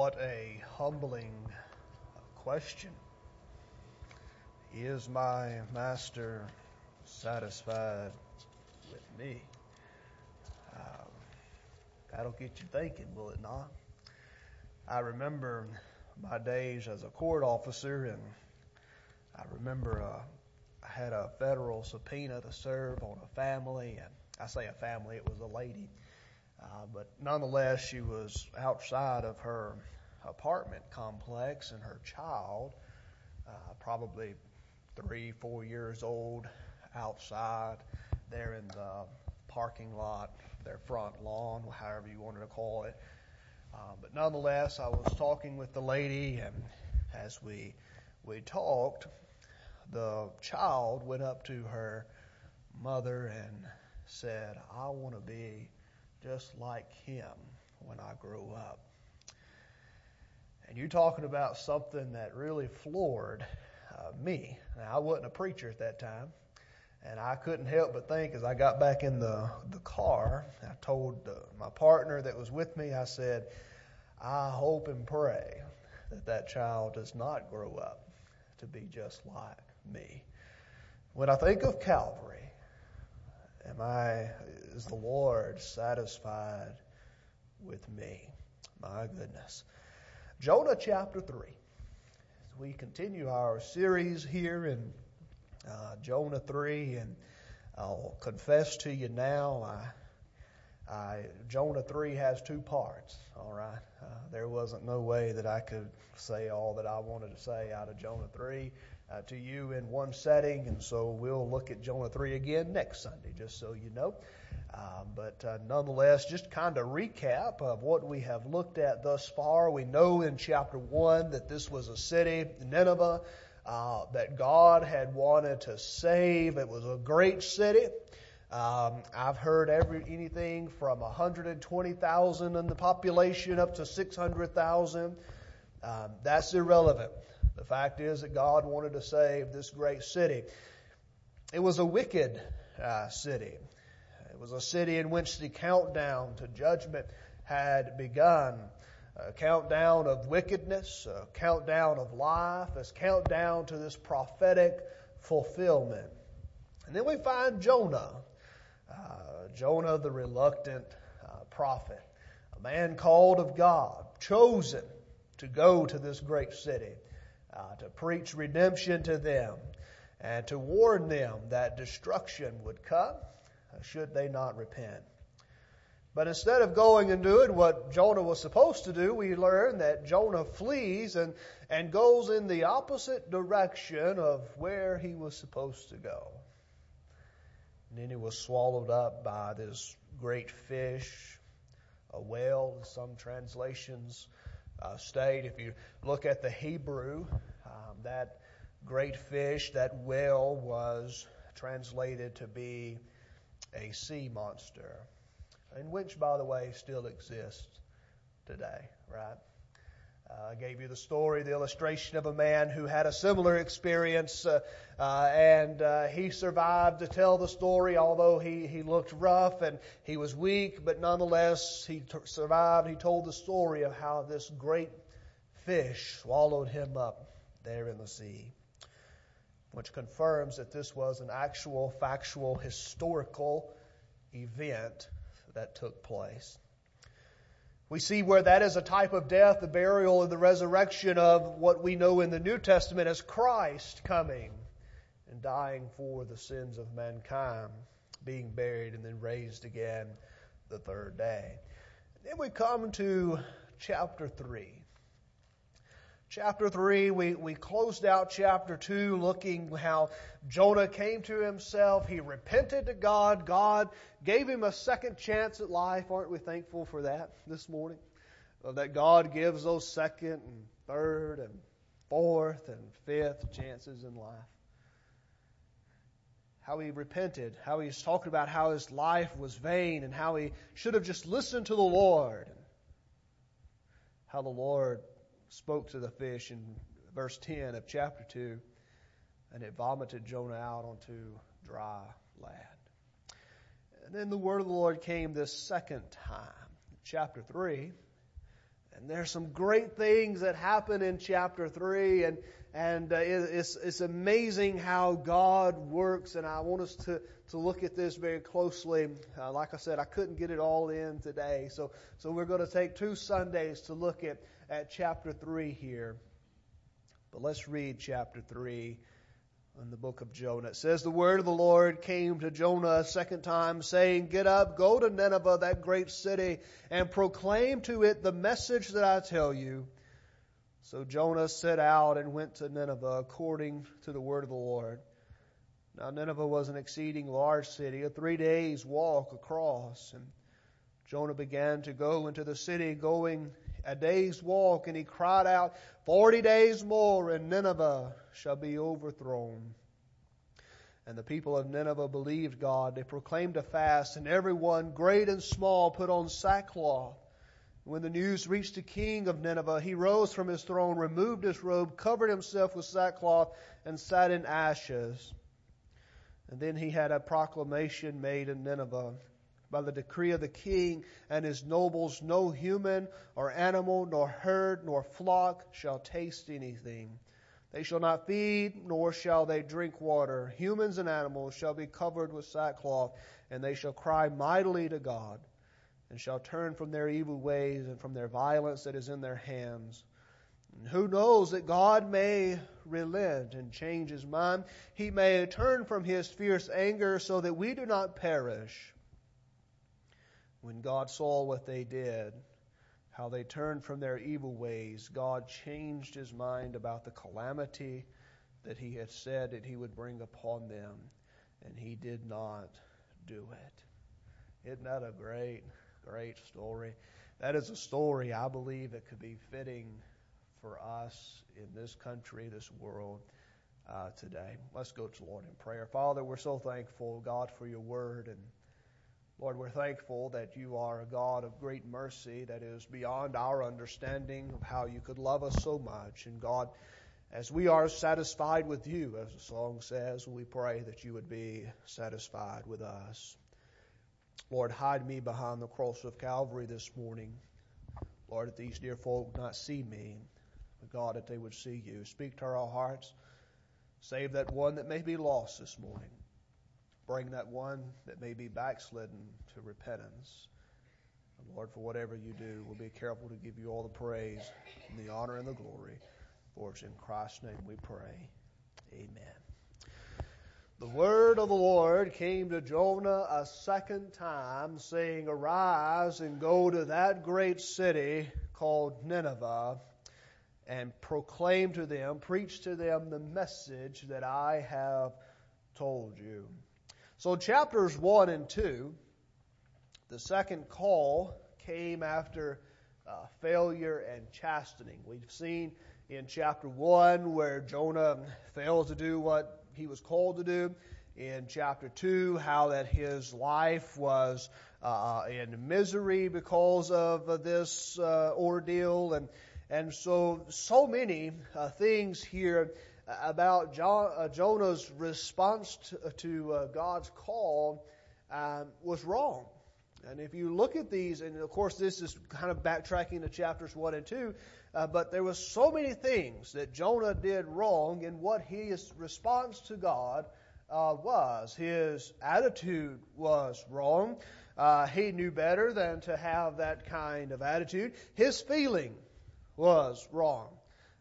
What a humbling question. Is my master satisfied with me? Um, that'll get you thinking, will it not? I remember my days as a court officer, and I remember uh, I had a federal subpoena to serve on a family, and I say a family, it was a lady. Uh, but nonetheless, she was outside of her apartment complex, and her child, uh, probably three, four years old, outside there in the parking lot, their front lawn, however you wanted to call it. Uh, but nonetheless, I was talking with the lady, and as we we talked, the child went up to her mother and said, "I want to be just like him when I grow up." And you're talking about something that really floored uh, me. Now, I wasn't a preacher at that time, and I couldn't help but think as I got back in the, the car, I told uh, my partner that was with me, I said, I hope and pray that that child does not grow up to be just like me. When I think of Calvary, am I, is the Lord satisfied with me? My goodness. Jonah chapter 3. As we continue our series here in uh, Jonah 3, and I'll confess to you now, I, Jonah 3 has two parts, all right? Uh, there wasn't no way that I could say all that I wanted to say out of Jonah 3 uh, to you in one setting, and so we'll look at Jonah 3 again next Sunday, just so you know. Um, but uh, nonetheless, just kind of recap of what we have looked at thus far. We know in chapter 1 that this was a city, Nineveh, uh, that God had wanted to save. It was a great city. Um, I've heard every anything from 120,000 in the population up to 600,000. Um, that's irrelevant. The fact is that God wanted to save this great city. It was a wicked uh, city. It was a city in which the countdown to judgment had begun. A countdown of wickedness, a countdown of life, a countdown to this prophetic fulfillment. And then we find Jonah, uh, Jonah the reluctant uh, prophet, a man called of God, chosen to go to this great city, uh, to preach redemption to them, and to warn them that destruction would come should they not repent. But instead of going and doing what Jonah was supposed to do, we learn that Jonah flees and, and goes in the opposite direction of where he was supposed to go. And then he was swallowed up by this great fish, a whale, some translations uh, state. If you look at the Hebrew, um, that great fish, that whale, was translated to be a sea monster, and which, by the way, still exists today, right? I gave you the story, the illustration of a man who had a similar experience, uh, uh, and uh, he survived to tell the story, although he, he looked rough and he was weak, but nonetheless, he t- survived. He told the story of how this great fish swallowed him up there in the sea which confirms that this was an actual, factual, historical event that took place. We see where that is a type of death, the burial, and the resurrection of what we know in the New Testament as Christ coming and dying for the sins of mankind, being buried, and then raised again the third day. Then we come to chapter 3 chapter 3, we, we closed out chapter 2 looking how Jonah came to himself. He repented to God. God gave him a second chance at life. Aren't we thankful for that this morning? Uh, that God gives those second and third and fourth and fifth chances in life. How he repented, how he's talking about how his life was vain and how he should have just listened to the Lord. How the Lord spoke to the fish in verse 10 of chapter 2, and it vomited Jonah out onto dry land. And then the word of the Lord came this second time, chapter 3. And there's some great things that happen in chapter 3, and, and uh, it's, it's amazing how God works, and I want us to, to look at this very closely. Uh, like I said, I couldn't get it all in today, so, so we're going to take two Sundays to look at, at chapter 3 here. But let's read chapter 3 in the book of Jonah. It says, The word of the Lord came to Jonah a second time, saying, Get up, go to Nineveh, that great city, and proclaim to it the message that I tell you. So Jonah set out and went to Nineveh according to the word of the Lord. Now Nineveh was an exceeding large city, a three days walk across. And Jonah began to go into the city, going a day's walk, and he cried out, Forty days more, and Nineveh shall be overthrown. And the people of Nineveh believed God. They proclaimed a fast, and everyone, great and small, put on sackcloth. When the news reached the king of Nineveh, he rose from his throne, removed his robe, covered himself with sackcloth, and sat in ashes. And then he had a proclamation made in Nineveh by the decree of the king and his nobles, no human or animal, nor herd, nor flock shall taste anything. They shall not feed, nor shall they drink water. Humans and animals shall be covered with sackcloth, and they shall cry mightily to God, and shall turn from their evil ways and from their violence that is in their hands. And who knows that God may relent and change his mind? He may turn from his fierce anger so that we do not perish. When God saw what they did, how they turned from their evil ways, God changed his mind about the calamity that he had said that he would bring upon them, and he did not do it. Isn't that a great, great story? That is a story I believe that could be fitting for us in this country, this world uh, today. Let's go to the Lord in prayer. Father, we're so thankful, God, for your word and Lord, we're thankful that you are a God of great mercy that is beyond our understanding of how you could love us so much. And God, as we are satisfied with you, as the song says, we pray that you would be satisfied with us. Lord, hide me behind the cross of Calvary this morning. Lord, that these dear folk not see me, but God, that they would see you. Speak to our hearts. Save that one that may be lost this morning. Bring that one that may be backslidden to repentance. And Lord, for whatever you do, we'll be careful to give you all the praise and the honor and the glory. For it's in Christ's name we pray. Amen. The word of the Lord came to Jonah a second time, saying, Arise and go to that great city called Nineveh, and proclaim to them, preach to them the message that I have told you. So, chapters 1 and 2, the second call came after uh, failure and chastening. We've seen in chapter 1 where Jonah failed to do what he was called to do. In chapter 2, how that his life was uh, in misery because of uh, this ordeal. And, and so, so many uh, things here about uh, Jonah's response to, to uh, God's call um, was wrong. And if you look at these, and of course this is kind of backtracking to chapters 1 and 2, uh, but there were so many things that Jonah did wrong in what his response to God uh, was. His attitude was wrong. Uh, he knew better than to have that kind of attitude. His feeling was wrong.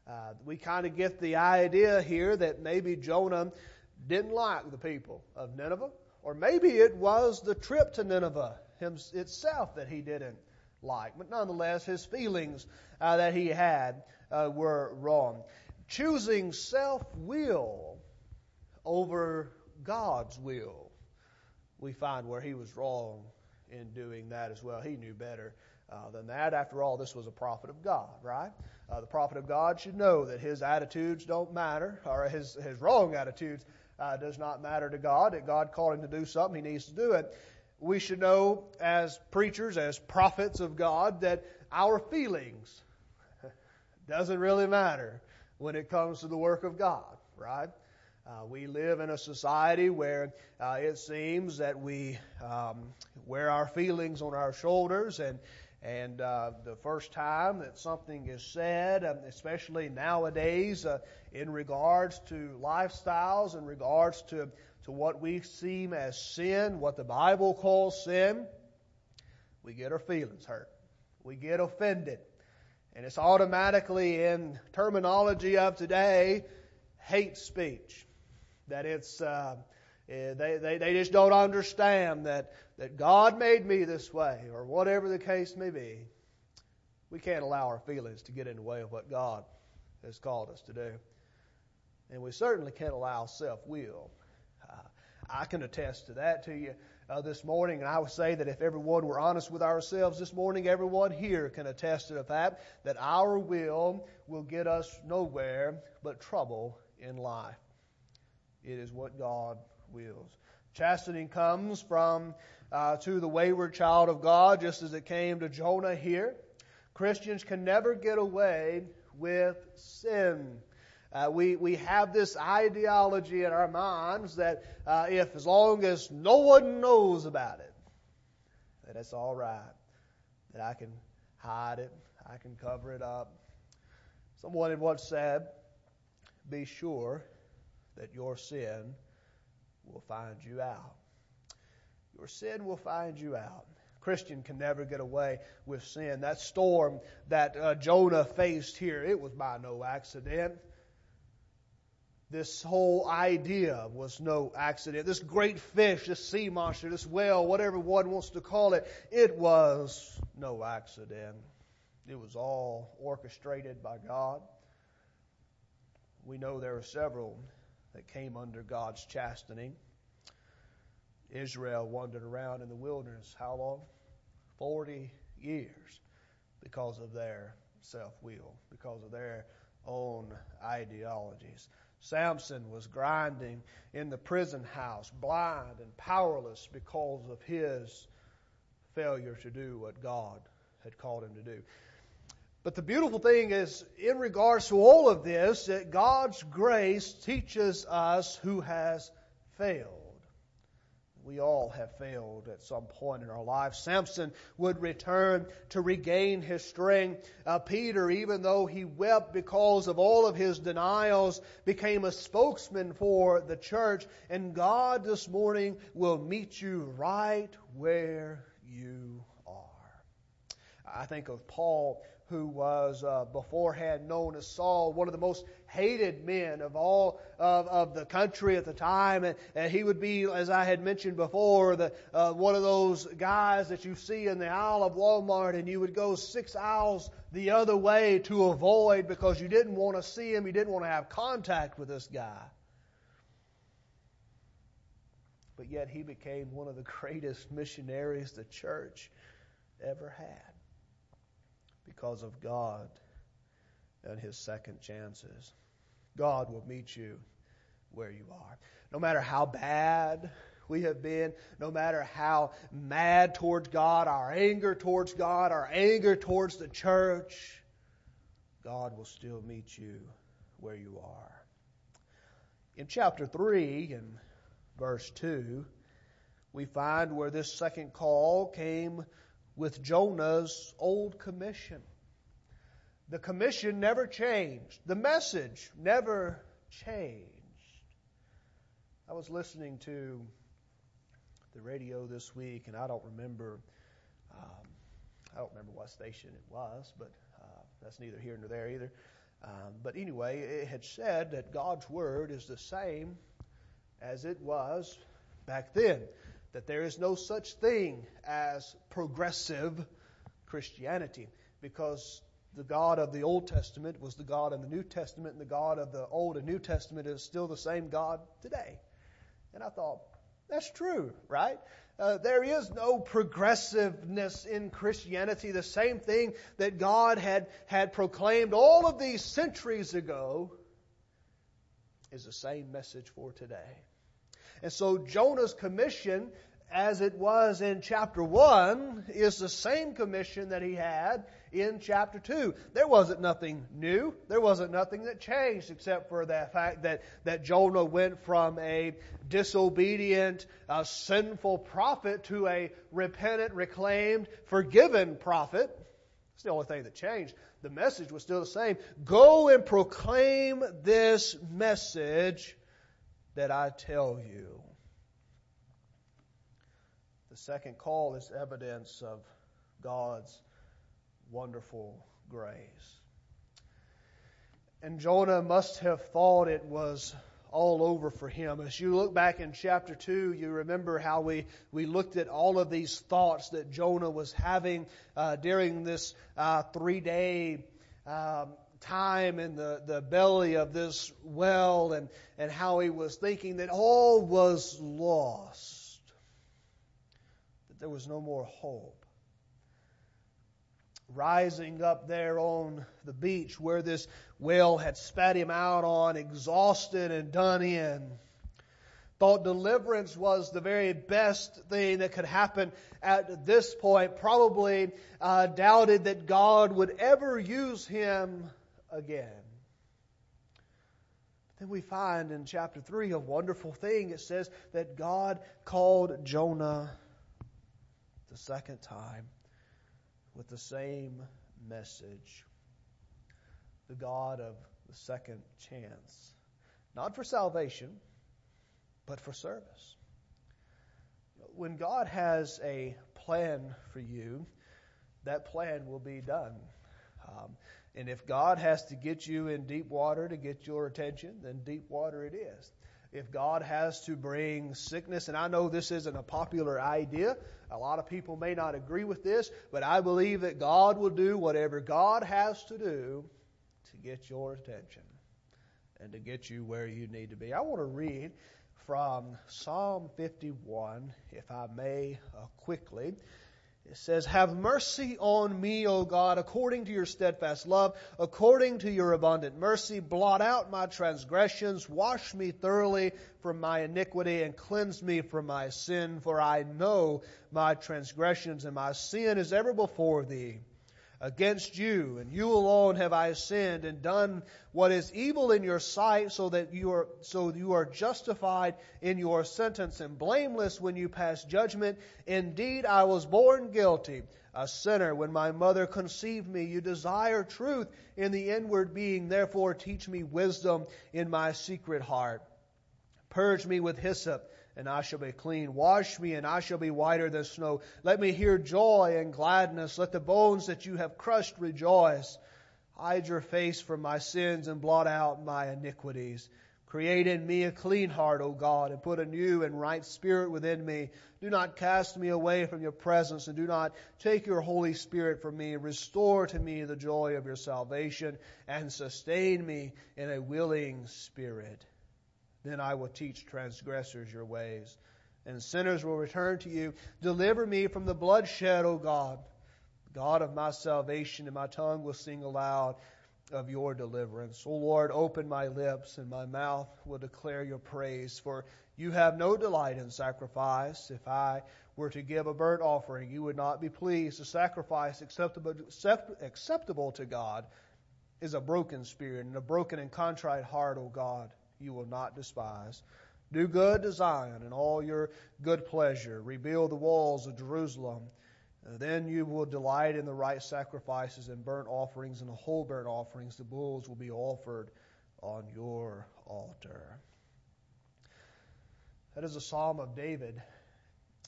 Uh, we kind of get the idea here that maybe Jonah didn't like the people of Nineveh, or maybe it was the trip to Nineveh itself that he didn't like. But nonetheless, his feelings uh, that he had uh, were wrong. Choosing self will over God's will, we find where he was wrong in doing that as well. He knew better uh, than that. After all, this was a prophet of God, right? Uh, the prophet of God should know that his attitudes don't matter, or his, his wrong attitudes uh, does not matter to God, that God called him to do something, he needs to do it. We should know as preachers, as prophets of God, that our feelings doesn't really matter when it comes to the work of God, right? Uh, we live in a society where uh, it seems that we um, wear our feelings on our shoulders and And uh, the first time that something is said, um, especially nowadays, uh, in regards to lifestyles, in regards to, to what we seem as sin, what the Bible calls sin, we get our feelings hurt. We get offended. And it's automatically in terminology of today, hate speech. That it's, uh, eh, they, they, they just don't understand that, that God made me this way, or whatever the case may be. We can't allow our feelings to get in the way of what God has called us to do. And we certainly can't allow self will. Uh, I can attest to that to you uh, this morning, and I would say that if everyone were honest with ourselves this morning, everyone here can attest to the fact that our will will get us nowhere but trouble in life. It is what God wills. Chastening comes from uh, to the wayward child of God, just as it came to Jonah here. Christians can never get away with sin. Uh, we, we have this ideology in our minds that uh, if as long as no one knows about it, that it's all right, that I can hide it, I can cover it up. Someone had once said, Be sure that your sin will find you out. Your sin will find you out. Christian can never get away with sin. That storm that uh, Jonah faced here, it was by no accident. This whole idea was no accident. This great fish, this sea monster, this whale, whatever one wants to call it, it was no accident. It was all orchestrated by God. We know there are several that came under God's chastening. Israel wandered around in the wilderness how long? 40 years because of their self will, because of their own ideologies. Samson was grinding in the prison house, blind and powerless because of his failure to do what God had called him to do. But the beautiful thing is, in regards to all of this, that God's grace teaches us who has failed. We all have failed at some point in our life. Samson would return to regain his strength. Uh, Peter, even though he wept because of all of his denials, became a spokesman for the church. And God this morning will meet you right where you are. I think of Paul who was uh, beforehand known as Saul, one of the most hated men of all of, of the country at the time. And, and, he would be, as I had mentioned before, the, uh, one of those guys that you see in the aisle of Walmart, and you would go six aisles the other way to avoid because you didn't want to see him, you didn't want to have contact with this guy. But yet he became one of the greatest missionaries the church ever had because of God and His second chances. God will meet you where you are. No matter how bad we have been, no matter how mad towards God, our anger towards God, our anger towards the church, God will still meet you where you are. In chapter 3, in verse 2, we find where this second call came with Jonah's old commission. The commission never changed. The message never changed. I was listening to the radio this week, and I don't remember. Um, I don't remember what station it was, but uh, that's neither here nor there either. Um, but anyway, it had said that God's word is the same as it was back then that there is no such thing as progressive Christianity because the God of the Old Testament was the God in the New Testament, and the God of the Old and New Testament is still the same God today. And I thought, that's true, right? Uh, there is no progressiveness in Christianity. The same thing that God had, had proclaimed all of these centuries ago is the same message for today. And so Jonah's commission as it was in chapter 1, is the same commission that he had in chapter 2. There wasn't nothing new. There wasn't nothing that changed except for the fact that, that Jonah went from a disobedient, uh, sinful prophet to a repentant, reclaimed, forgiven prophet. It's the only thing that changed. The message was still the same. Go and proclaim this message that I tell you. The second call is evidence of God's wonderful grace. And Jonah must have thought it was all over for him. As you look back in chapter 2, you remember how we, we looked at all of these thoughts that Jonah was having uh, during this uh, three day um, time in the, the belly of this well and, and how he was thinking that all was lost, that there was no more hope rising up there on the beach where this whale had spat him out on, exhausted and done in. Thought deliverance was the very best thing that could happen at this point. Probably uh, doubted that God would ever use him again. But Then we find in chapter 3 a wonderful thing. It says that God called Jonah the second time with the same message. The God of the second chance. Not for salvation, but for service. When God has a plan for you, that plan will be done. Um, and if God has to get you in deep water to get your attention, then deep water it is if God has to bring sickness, and I know this isn't a popular idea, a lot of people may not agree with this, but I believe that God will do whatever God has to do to get your attention and to get you where you need to be. I want to read from Psalm 51, if I may, uh, quickly. It says, Have mercy on me, O God, according to your steadfast love, according to your abundant mercy. Blot out my transgressions, wash me thoroughly from my iniquity, and cleanse me from my sin. For I know my transgressions, and my sin is ever before thee. Against you, and you alone have I sinned and done what is evil in your sight, so that you are so you are justified in your sentence and blameless when you pass judgment. Indeed, I was born guilty, a sinner when my mother conceived me. You desire truth in the inward being, therefore teach me wisdom in my secret heart. Purge me with hyssop and I shall be clean. Wash me, and I shall be whiter than snow. Let me hear joy and gladness. Let the bones that you have crushed rejoice. Hide your face from my sins and blot out my iniquities. Create in me a clean heart, O God, and put a new and right spirit within me. Do not cast me away from your presence, and do not take your Holy Spirit from me. Restore to me the joy of your salvation, and sustain me in a willing spirit. Then I will teach transgressors your ways, and sinners will return to you. Deliver me from the bloodshed, O God, God of my salvation, and my tongue will sing aloud of your deliverance. O Lord, open my lips, and my mouth will declare your praise. For you have no delight in sacrifice. If I were to give a burnt offering, you would not be pleased. A sacrifice acceptable, to God is a broken spirit and a broken and contrite heart, O God you will not despise. Do good to Zion and all your good pleasure. Rebuild the walls of Jerusalem. Uh, then you will delight in the right sacrifices and burnt offerings and the whole burnt offerings. The bulls will be offered on your altar. That is a psalm of David.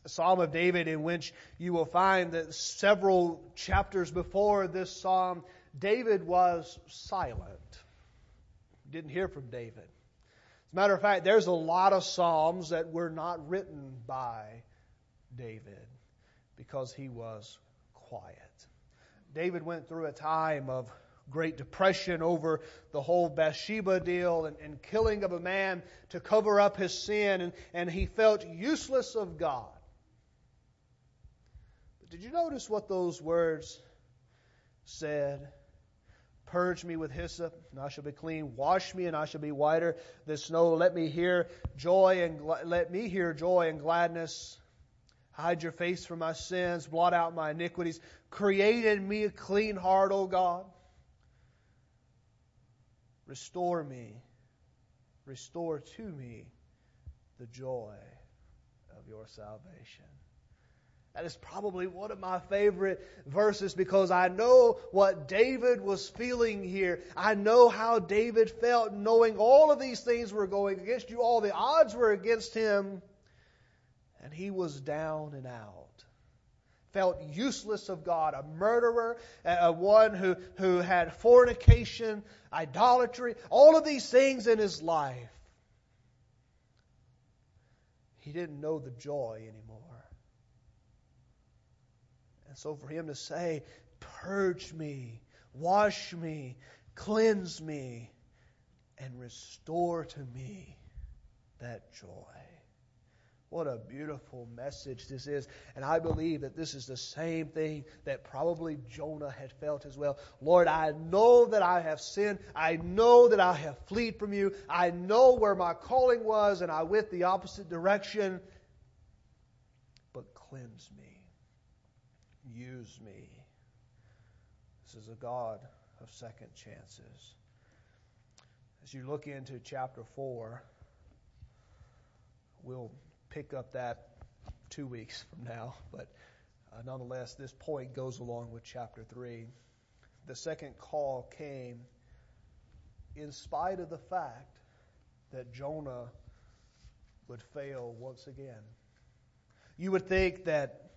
A psalm of David in which you will find that several chapters before this psalm, David was silent. Didn't hear from David. As a matter of fact, there's a lot of Psalms that were not written by David because he was quiet. David went through a time of great depression over the whole Bathsheba deal and, and killing of a man to cover up his sin, and, and he felt useless of God. But did you notice what those words said? Purge me with hyssop, and I shall be clean. Wash me, and I shall be whiter than snow. Let me hear joy and let me hear joy and gladness. Hide your face from my sins, blot out my iniquities. Create in me a clean heart, O God. Restore me, restore to me the joy of your salvation. That is probably one of my favorite verses because I know what David was feeling here. I know how David felt knowing all of these things were going against you. All the odds were against him. And he was down and out. Felt useless of God, a murderer, a one who, who had fornication, idolatry, all of these things in his life. He didn't know the joy anymore. And so for him to say, Purge me, wash me, cleanse me, and restore to me that joy. What a beautiful message this is. And I believe that this is the same thing that probably Jonah had felt as well. Lord, I know that I have sinned. I know that I have fled from you. I know where my calling was, and I went the opposite direction. But cleanse me. Use me. This is a God of second chances. As you look into chapter 4, we'll pick up that two weeks from now, but uh, nonetheless, this point goes along with chapter 3. The second call came in spite of the fact that Jonah would fail once again. You would think that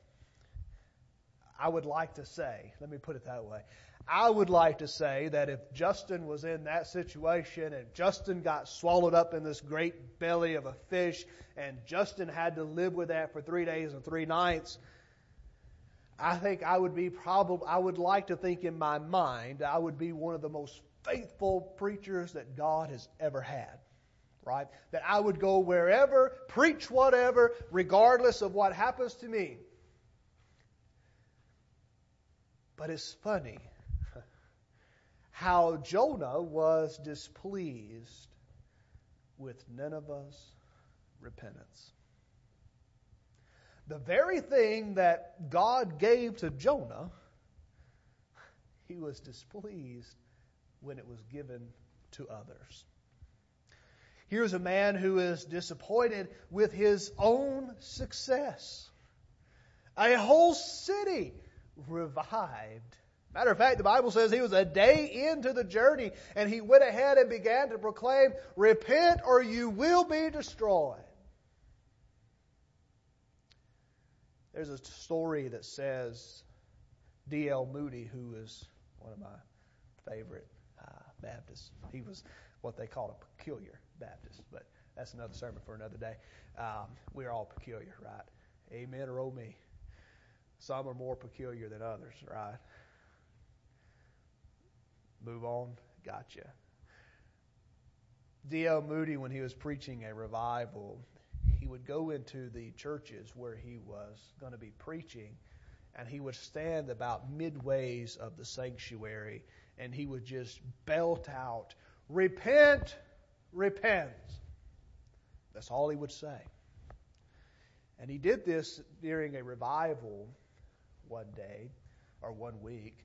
I would like to say, let me put it that way. I would like to say that if Justin was in that situation and Justin got swallowed up in this great belly of a fish and Justin had to live with that for three days and three nights, I think I would be probably, I would like to think in my mind, I would be one of the most faithful preachers that God has ever had. Right? That I would go wherever, preach whatever, regardless of what happens to me. But it's funny how Jonah was displeased with Nineveh's repentance. The very thing that God gave to Jonah, he was displeased when it was given to others. Here's a man who is disappointed with his own success. A whole city revived. Matter of fact, the Bible says he was a day into the journey and he went ahead and began to proclaim, Repent or you will be destroyed. There's a story that says D.L. Moody, who is one of my favorite uh, Baptists, he was what they call a peculiar Baptist, but that's another sermon for another day. Um, we're all peculiar, right? Amen or oh me. Some are more peculiar than others, right? Move on. Gotcha. D.L. Moody, when he was preaching a revival, he would go into the churches where he was going to be preaching, and he would stand about midways of the sanctuary, and he would just belt out, Repent, repent. That's all he would say. And he did this during a revival one day or one week,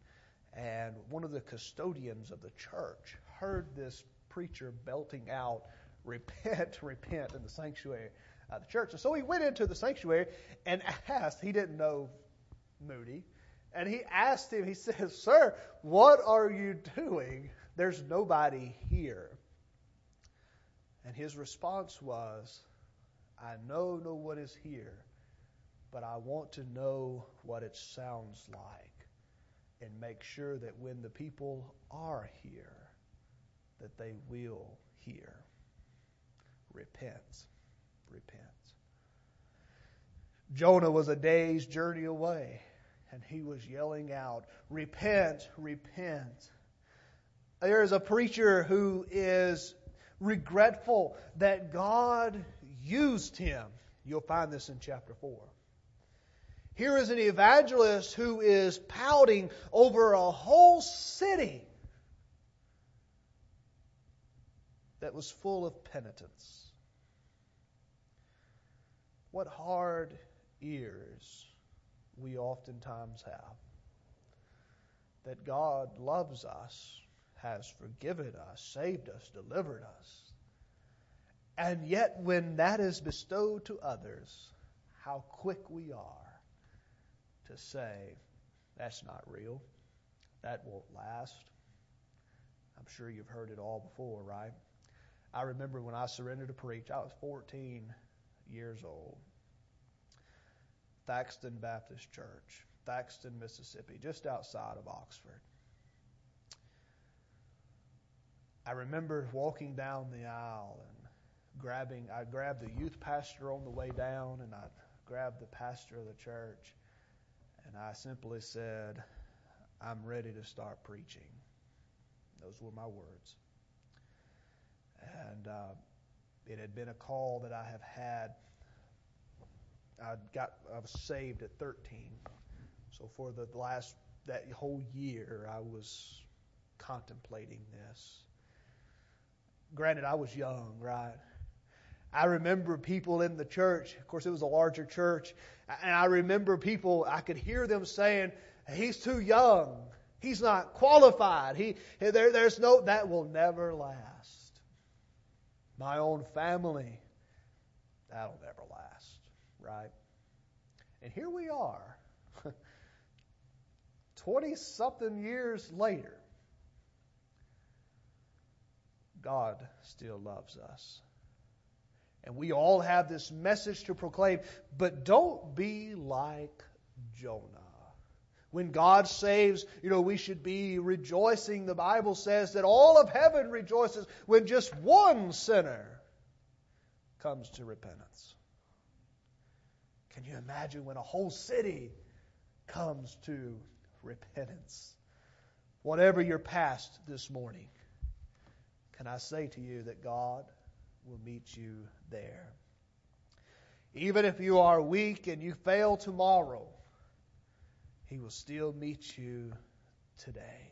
and one of the custodians of the church heard this preacher belting out, Repent, repent in the sanctuary of the church. And so he went into the sanctuary and asked, he didn't know Moody, and he asked him, he says, Sir, what are you doing? There's nobody here. And his response was, I know no one is here, but I want to know what it sounds like and make sure that when the people are here, that they will hear. Repent. Repent. Jonah was a day's journey away, and he was yelling out, Repent, repent. There is a preacher who is regretful that God used him. You'll find this in chapter 4. Here is an evangelist who is pouting over a whole city that was full of penitence. What hard ears we oftentimes have. That God loves us, has forgiven us, saved us, delivered us. And yet, when that is bestowed to others, how quick we are to say, that's not real. That won't last. I'm sure you've heard it all before, right? I remember when I surrendered to preach, I was 14 years old. Thaxton Baptist Church, Thaxton, Mississippi, just outside of Oxford. I remember walking down the aisle and grabbing, I grabbed the youth pastor on the way down and I grabbed the pastor of the church and I simply said, I'm ready to start preaching. Those were my words. And uh, it had been a call that I have had. I got I was saved at 13, so for the last that whole year I was contemplating this. Granted, I was young, right? I remember people in the church. Of course, it was a larger church, and I remember people. I could hear them saying, "He's too young. He's not qualified. He there, there's no that will never last." my own family. That'll never last, right? And here we are, 20 something years later. God still loves us. And we all have this message to proclaim, but don't be like Jonah. When God saves, you know, we should be rejoicing. The Bible says that all of heaven rejoices when just one sinner comes to repentance. Can you imagine when a whole city comes to repentance? Whatever your past this morning, can I say to you that God will meet you there? Even if you are weak and you fail tomorrow, he will still meet you today.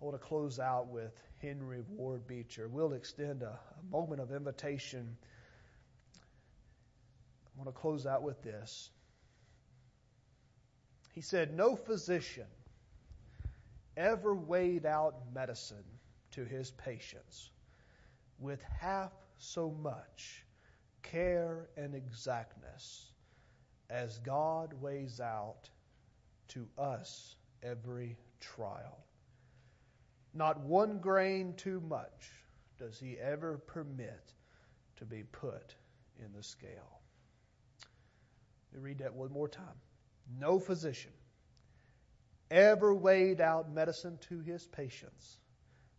I want to close out with Henry Ward Beecher. We'll extend a, a moment of invitation. I want to close out with this. He said, No physician ever weighed out medicine to his patients with half so much care and exactness as God weighs out to us every trial. Not one grain too much does he ever permit to be put in the scale. Let me read that one more time. No physician ever weighed out medicine to his patients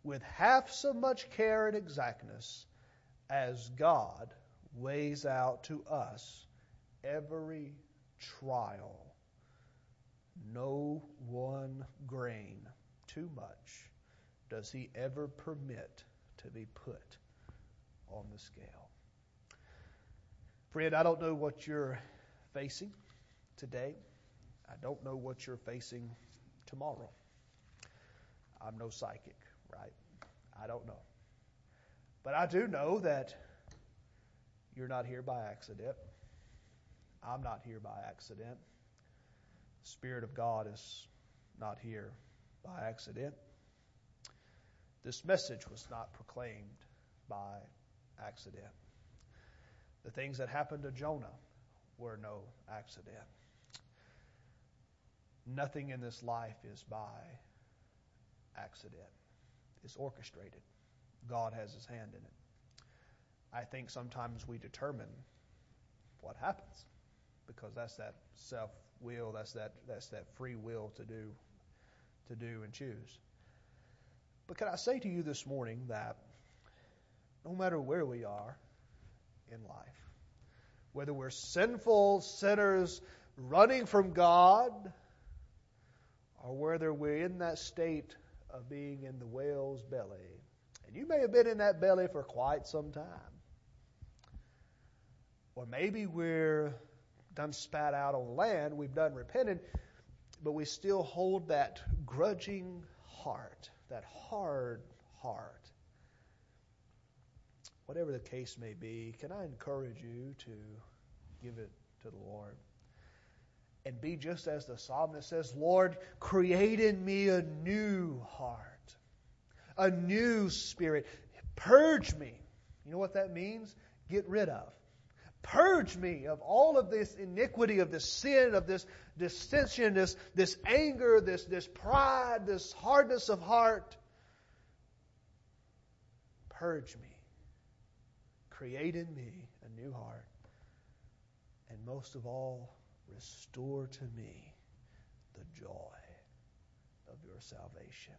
with half so much care and exactness as God weighs out to us every trial. No one grain too much does he ever permit to be put on the scale. Friend, I don't know what you're facing today. I don't know what you're facing tomorrow. I'm no psychic, right? I don't know. But I do know that you're not here by accident. I'm not here by accident. The Spirit of God is not here by accident. This message was not proclaimed by accident. The things that happened to Jonah were no accident. Nothing in this life is by accident. It's orchestrated. God has his hand in it. I think sometimes we determine what happens because that's that self will, that's that that's that free will to do to do and choose. But can I say to you this morning that no matter where we are in life, whether we're sinful sinners running from God, or whether we're in that state of being in the whale's belly, and you may have been in that belly for quite some time, or maybe we're done spat out on land, we've done repented, but we still hold that grudging heart, that hard heart. Whatever the case may be, can I encourage you to give it to the Lord. And be just as the psalmist says, Lord, create in me a new heart, a new spirit. Purge me. You know what that means? Get rid of. Purge me of all of this iniquity, of this sin, of this dissension, this, this anger, this, this pride, this hardness of heart. Purge me. Create in me a new heart. And most of all, restore to me the joy of your salvation.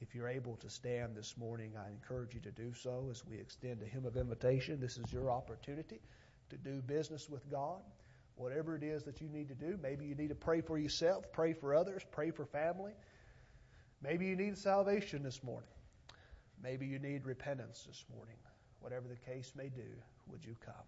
If you're able to stand this morning, I encourage you to do so as we extend a hymn of invitation. This is your opportunity to do business with God. Whatever it is that you need to do, maybe you need to pray for yourself, pray for others, pray for family. Maybe you need salvation this morning. Maybe you need repentance this morning. Whatever the case may do, would you come?